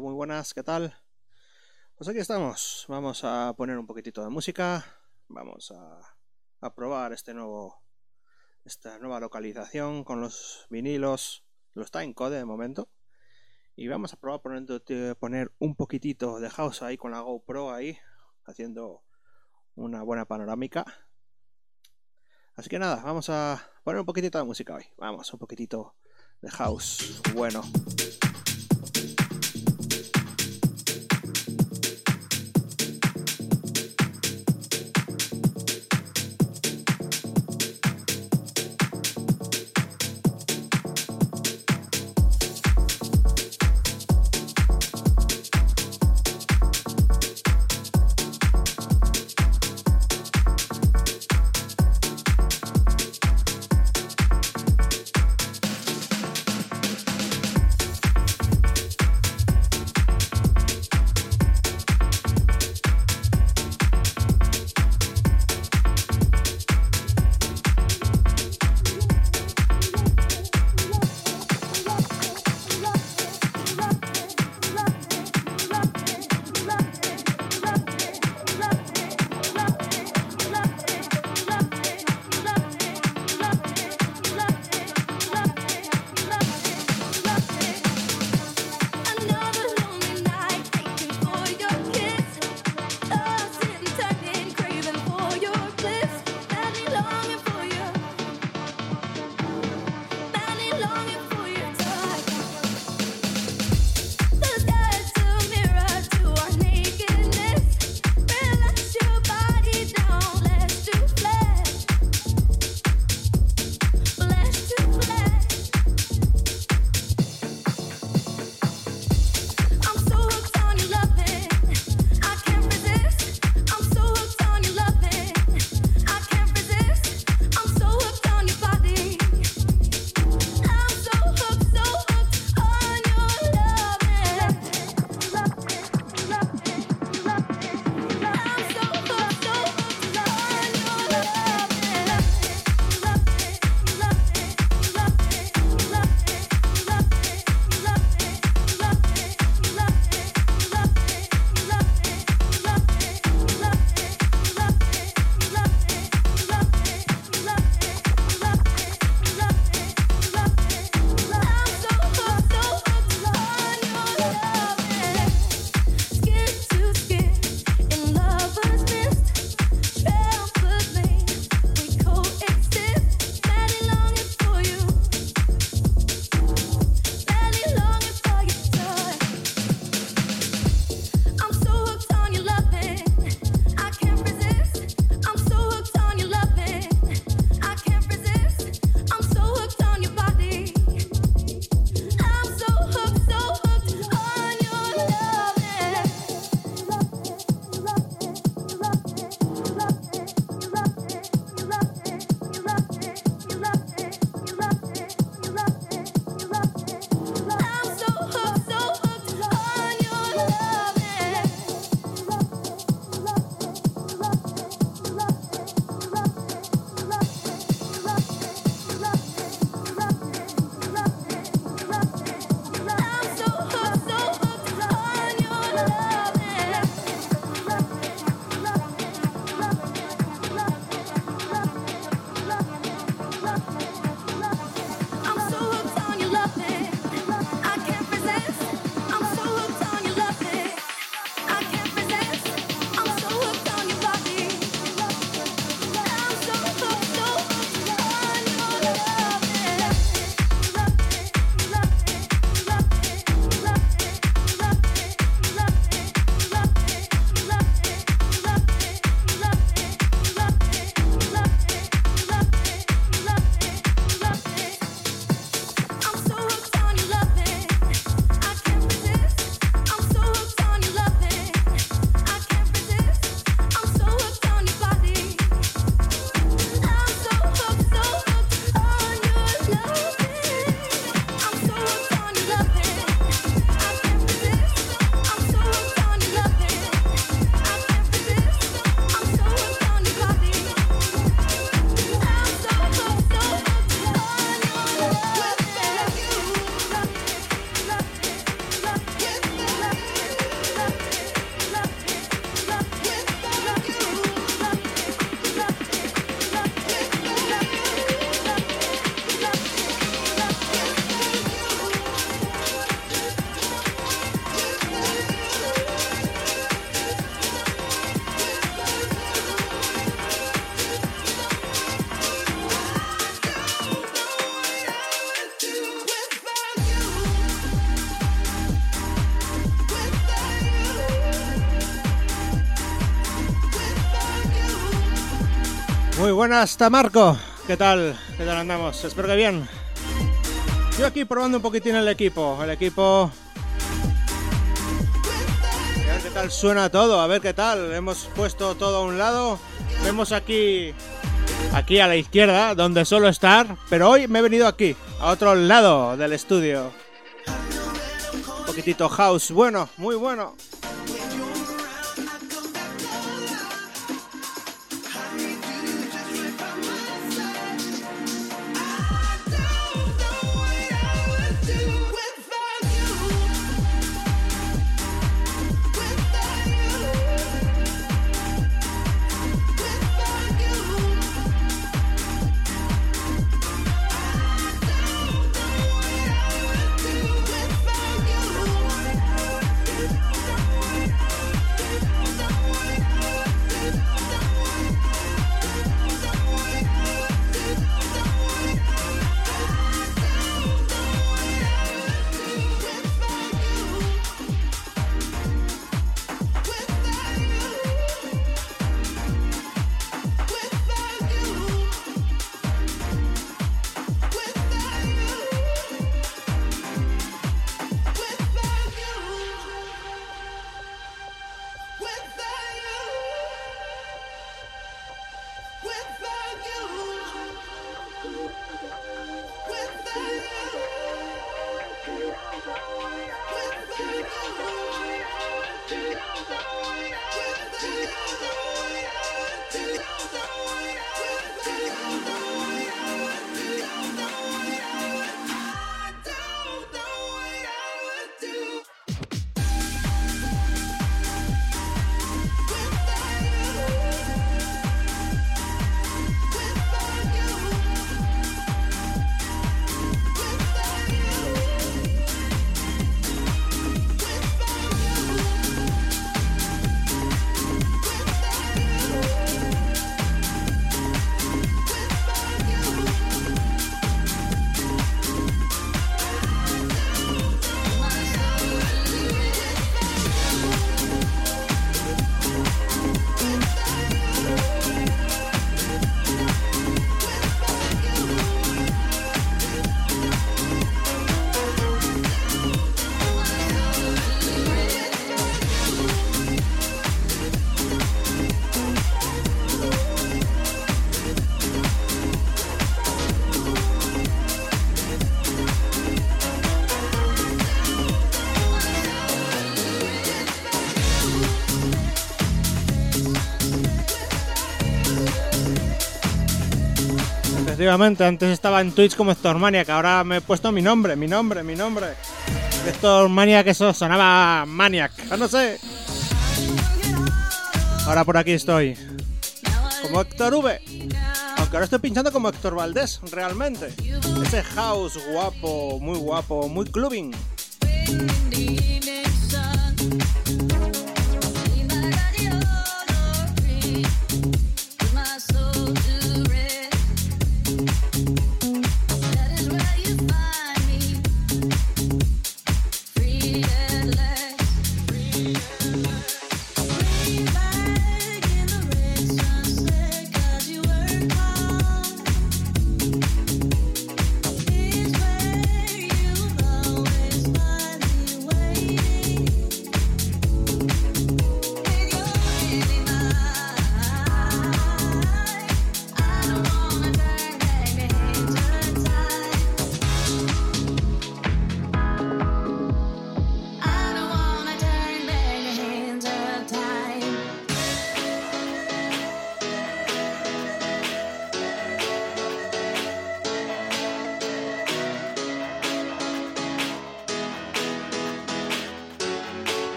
Muy buenas, ¿qué tal? Pues aquí estamos, vamos a poner un poquitito de música, vamos a, probar este nuevo, esta nueva localización con los vinilos, lo está en code de momento, y vamos a probar poner, poner un poquitito de house ahí con la GoPro ahí, haciendo una buena panorámica. Así que nada, vamos a poner un poquitito de música hoy, vamos, un poquitito de house bueno. Buenas, está Marco. ¿Qué tal? ¿Qué tal andamos? Espero que bien. Yo aquí probando un poquitín el equipo. El equipo. A ver qué tal suena todo, a ver qué tal. Hemos puesto todo a un lado. Vemos aquí. Aquí a la izquierda, donde suelo estar. Pero hoy me he venido aquí, a otro lado del estudio. Un poquitito house. Bueno, muy bueno. Antes estaba en Twitch como Héctor que ahora me he puesto mi nombre, mi nombre, mi nombre. Héctor que eso sonaba Maniac, ah, no sé. Ahora por aquí estoy. Como Héctor V. Aunque ahora estoy pinchando como Héctor Valdés, realmente. Ese house guapo, muy guapo, muy clubbing.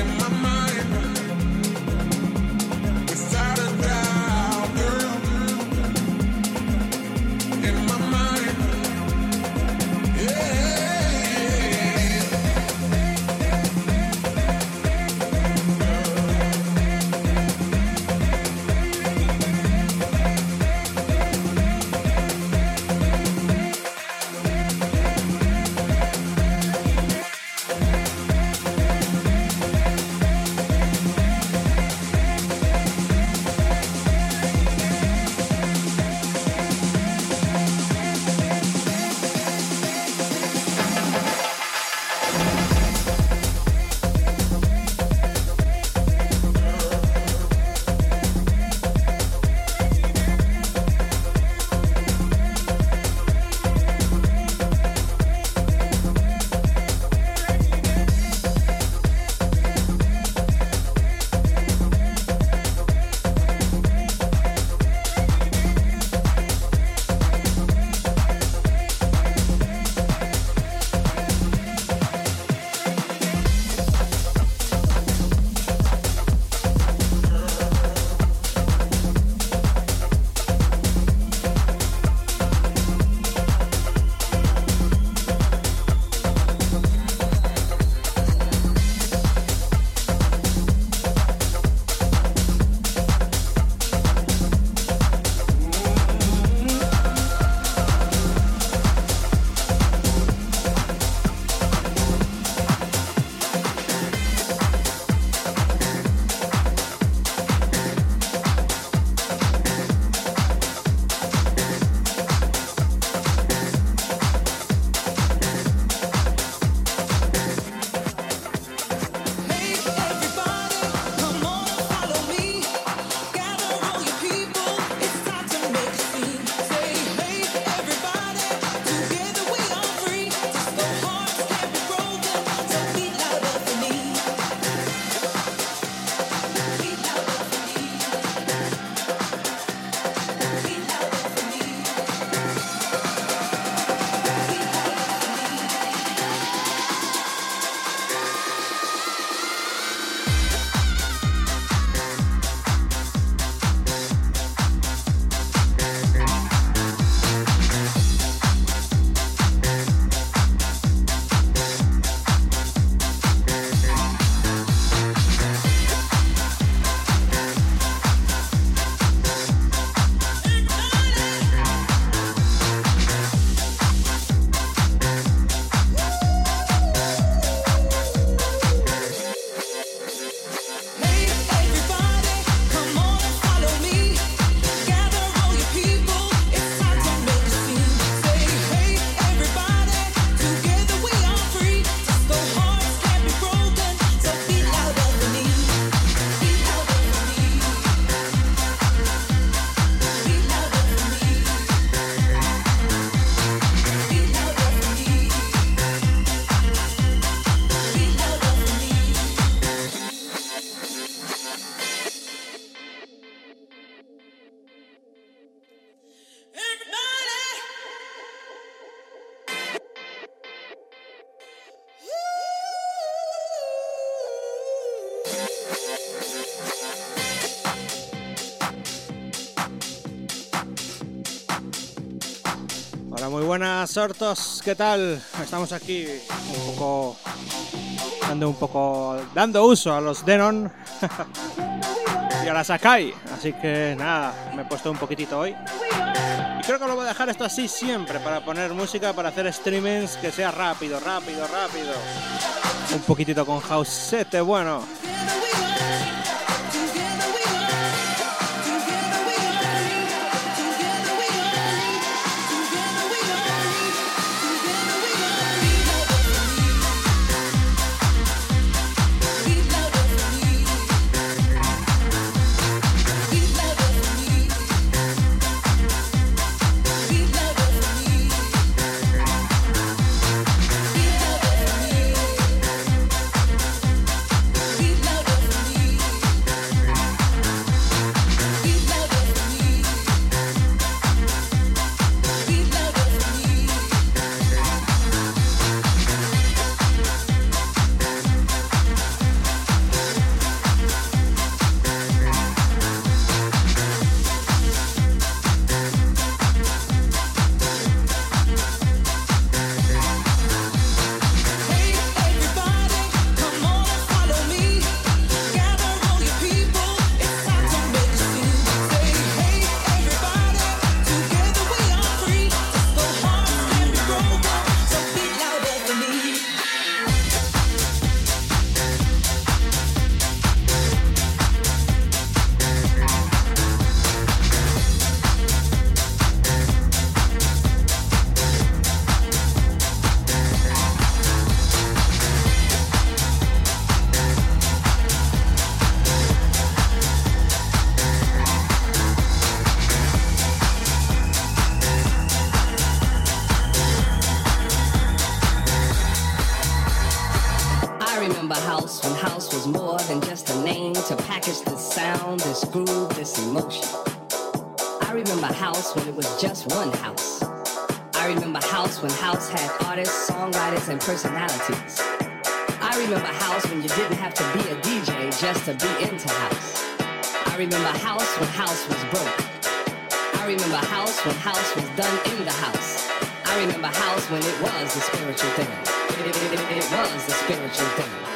in my mind. Buenas, Hortos, ¿qué tal? Estamos aquí un poco dando un poco dando uso a los Denon y a la Sakai, así que nada, me he puesto un poquitito hoy. Y creo que lo voy a dejar esto así siempre para poner música para hacer streamings que sea rápido, rápido, rápido. Un poquitito con house set, songwriters, and personalities. I remember house when you didn't have to be a DJ just to be into house. I remember house when house was broke. I remember house when house was done in the house. I remember house when it was the spiritual thing. It, it, it, it was the spiritual thing.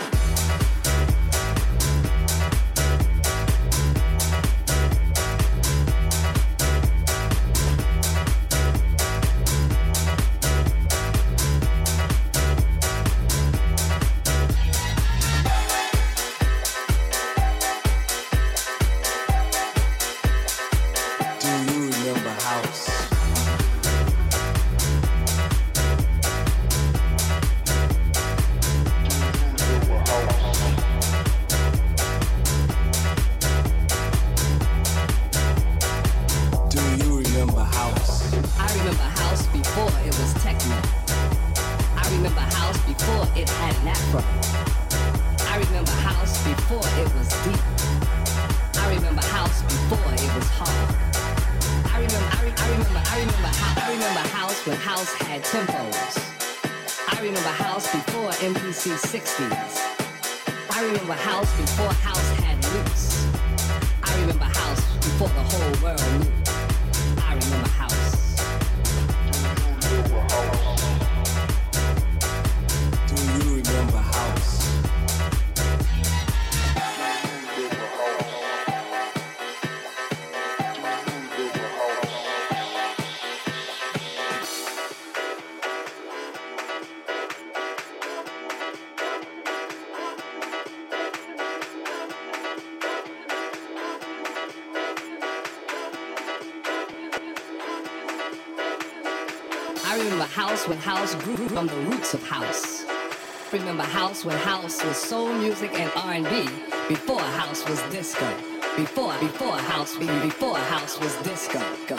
When house grew from the roots of house. Remember house when house was soul music and R&B before house was disco. Before before house before house was disco. Go,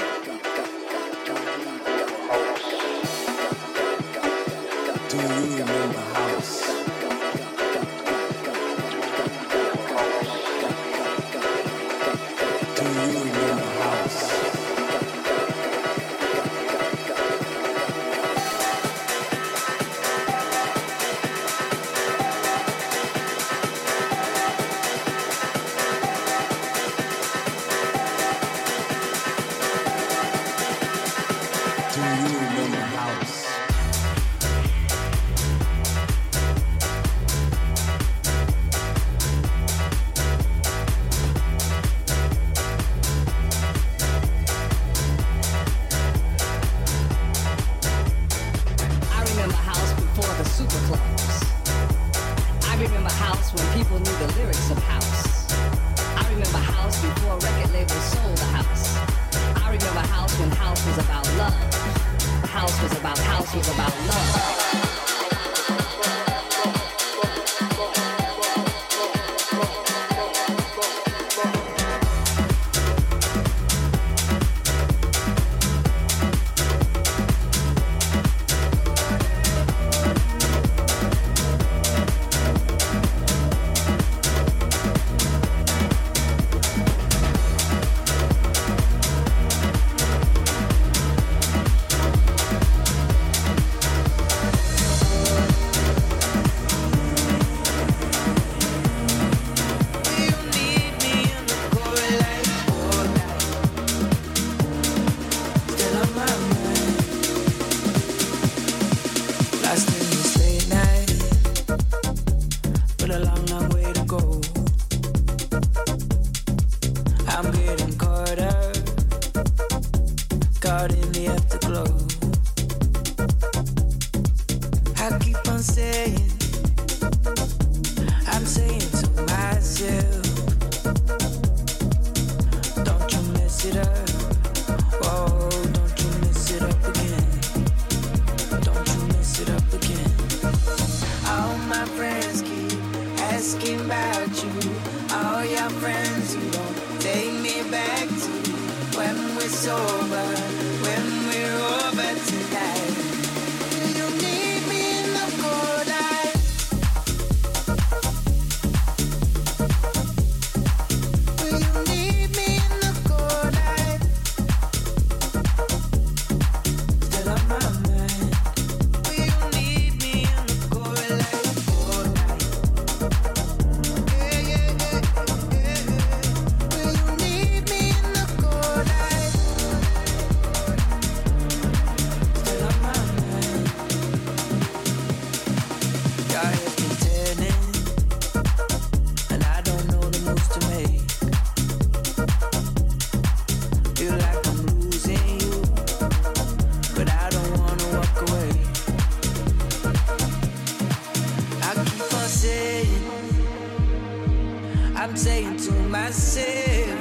thinking to myself,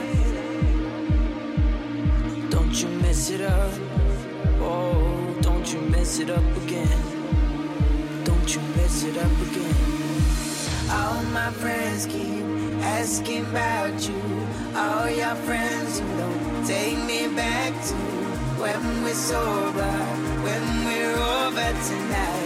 don't you mess it up. Oh, don't you mess it up again. Don't you mess it up again. All my friends keep asking about you. All your friends who don't take me back to when we're sober, when we're over tonight.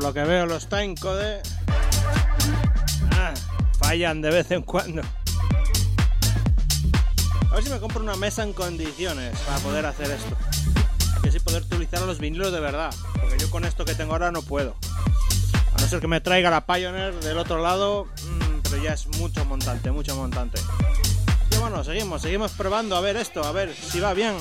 por lo que veo los timecode ah, fallan de vez en cuando. A ver si me compro una mesa en condiciones para poder hacer esto. Y así poder utilizar los vinilos de verdad. Porque yo con esto que tengo ahora no puedo. A no ser que me traiga la Pioneer del otro lado. Mm, pero ya es mucho montante, mucho montante. Y bueno, seguimos, seguimos probando a ver esto, a ver si va bien.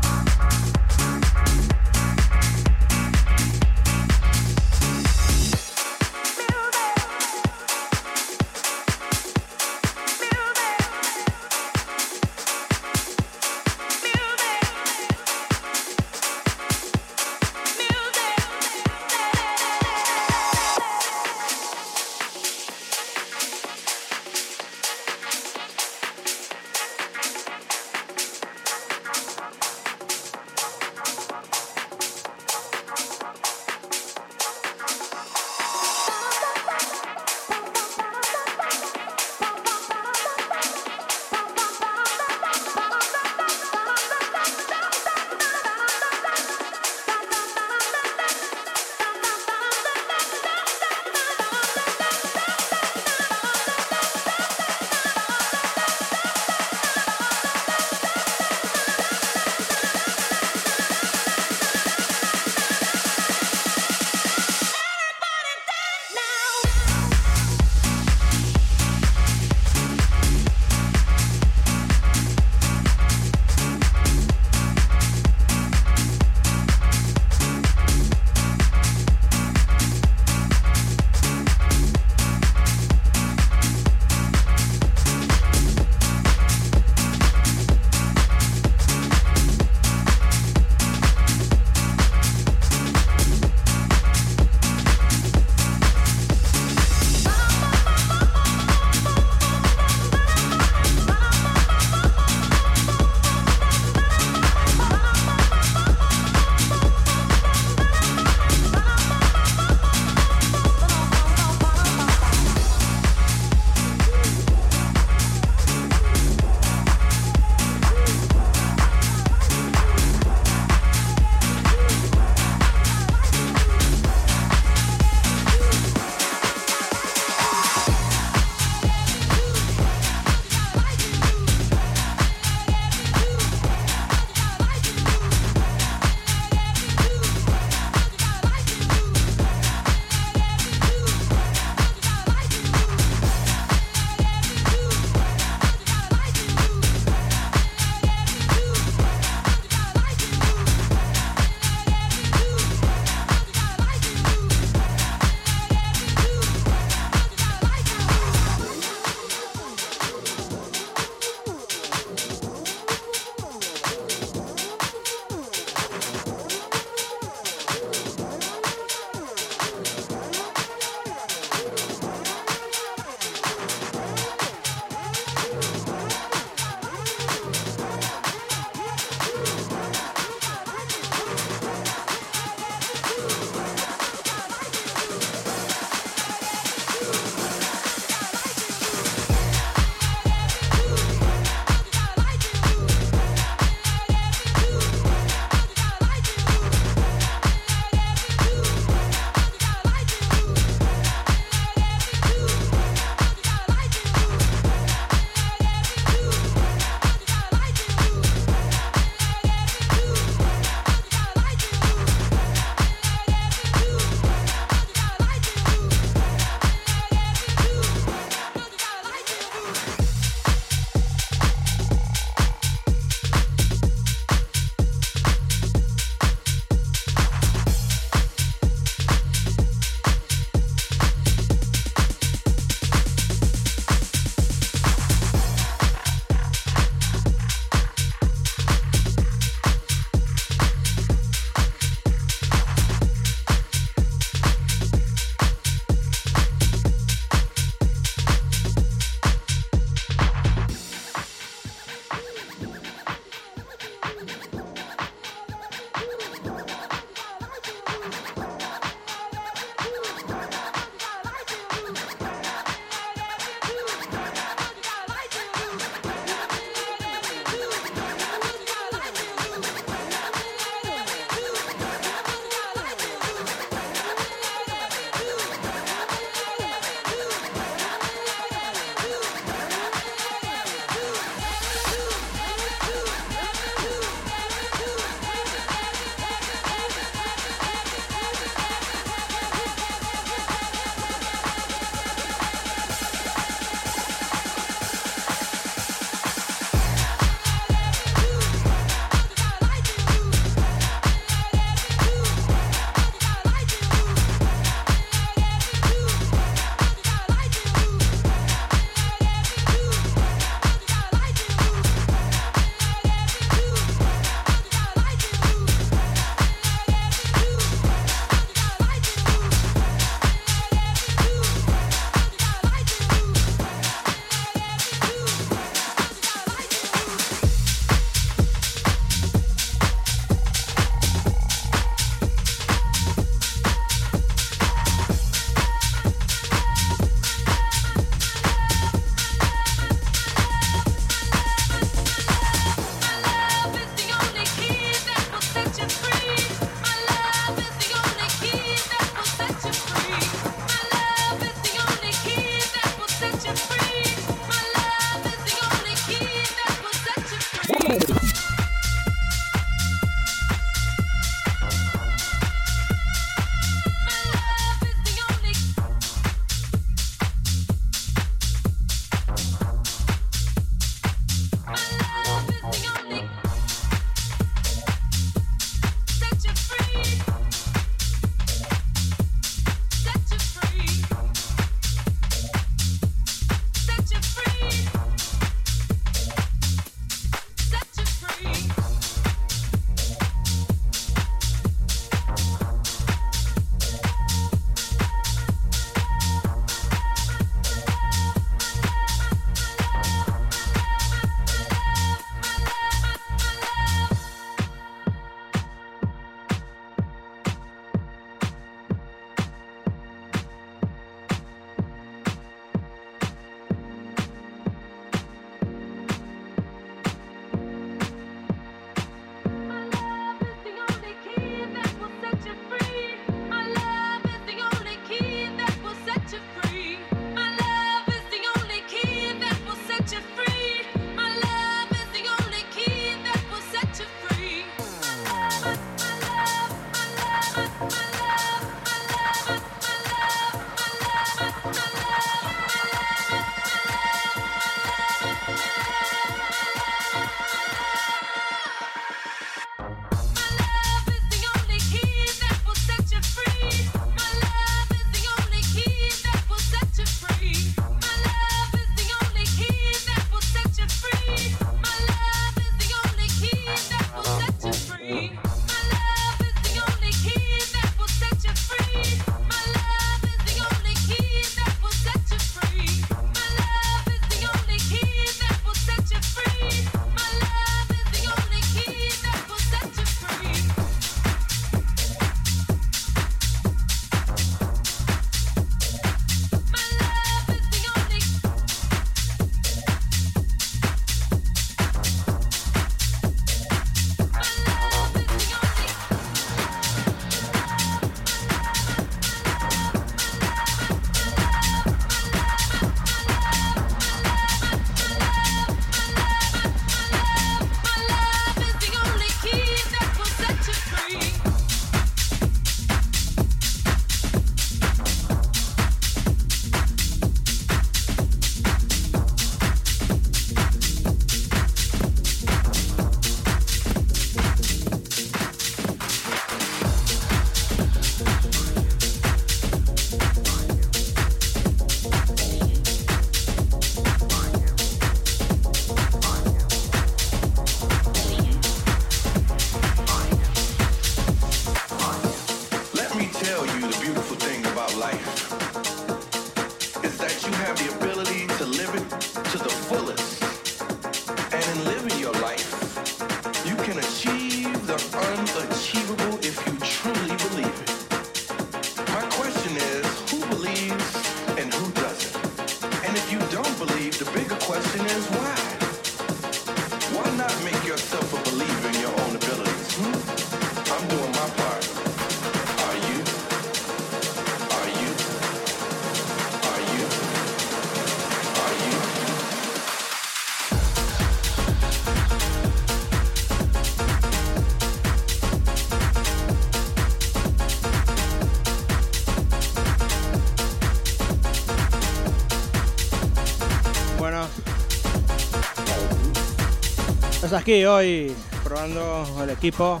Estamos aquí hoy probando el equipo,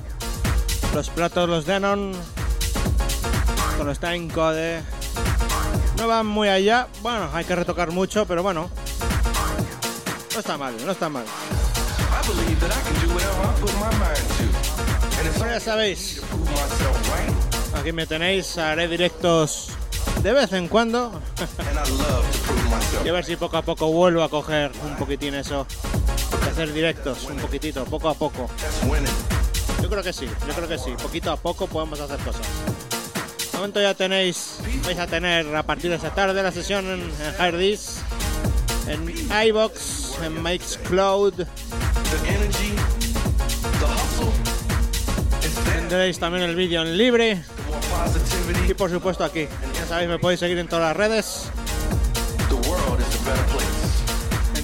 los platos, los Denon, con los Timecode. No van muy allá, bueno, hay que retocar mucho, pero bueno, no está mal, no está mal. Bueno, ya sabéis, aquí me tenéis, haré directos de vez en cuando. Y a ver si poco a poco vuelvo a coger un poquitín eso. Hacer directos, un poquitito, poco a poco. Yo creo que sí, yo creo que sí. Poquito a poco podemos hacer cosas. De momento ya tenéis, vais a tener a partir de esta tarde la sesión en, en Hardis, en iBox, en it's there. Tendréis también el vídeo en libre. Y por supuesto aquí. Ya sabéis, me podéis seguir en todas las redes.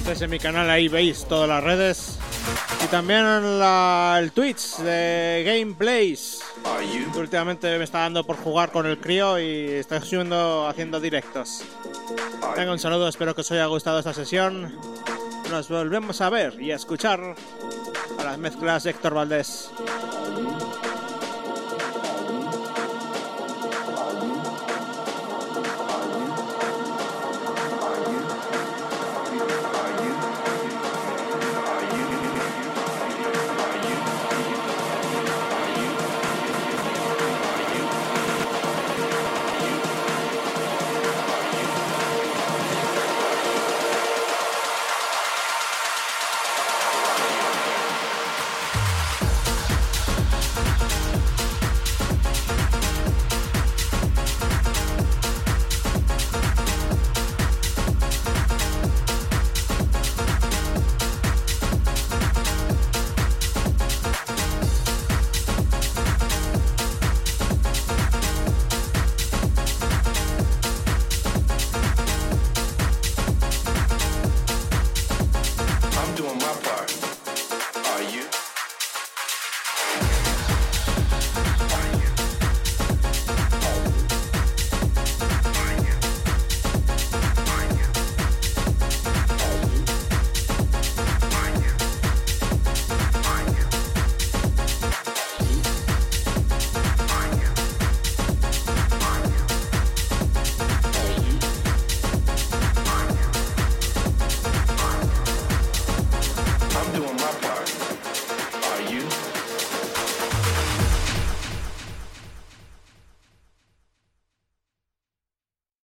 Entréis en mi canal, ahí veis todas las redes. Y también la- el Twitch de Gameplays. Últimamente me está dando por jugar con el crío y estoy subiendo haciendo directos. Venga, un saludo, espero que os haya gustado esta sesión. Nos volvemos a ver y a escuchar a las mezclas de Héctor Valdés.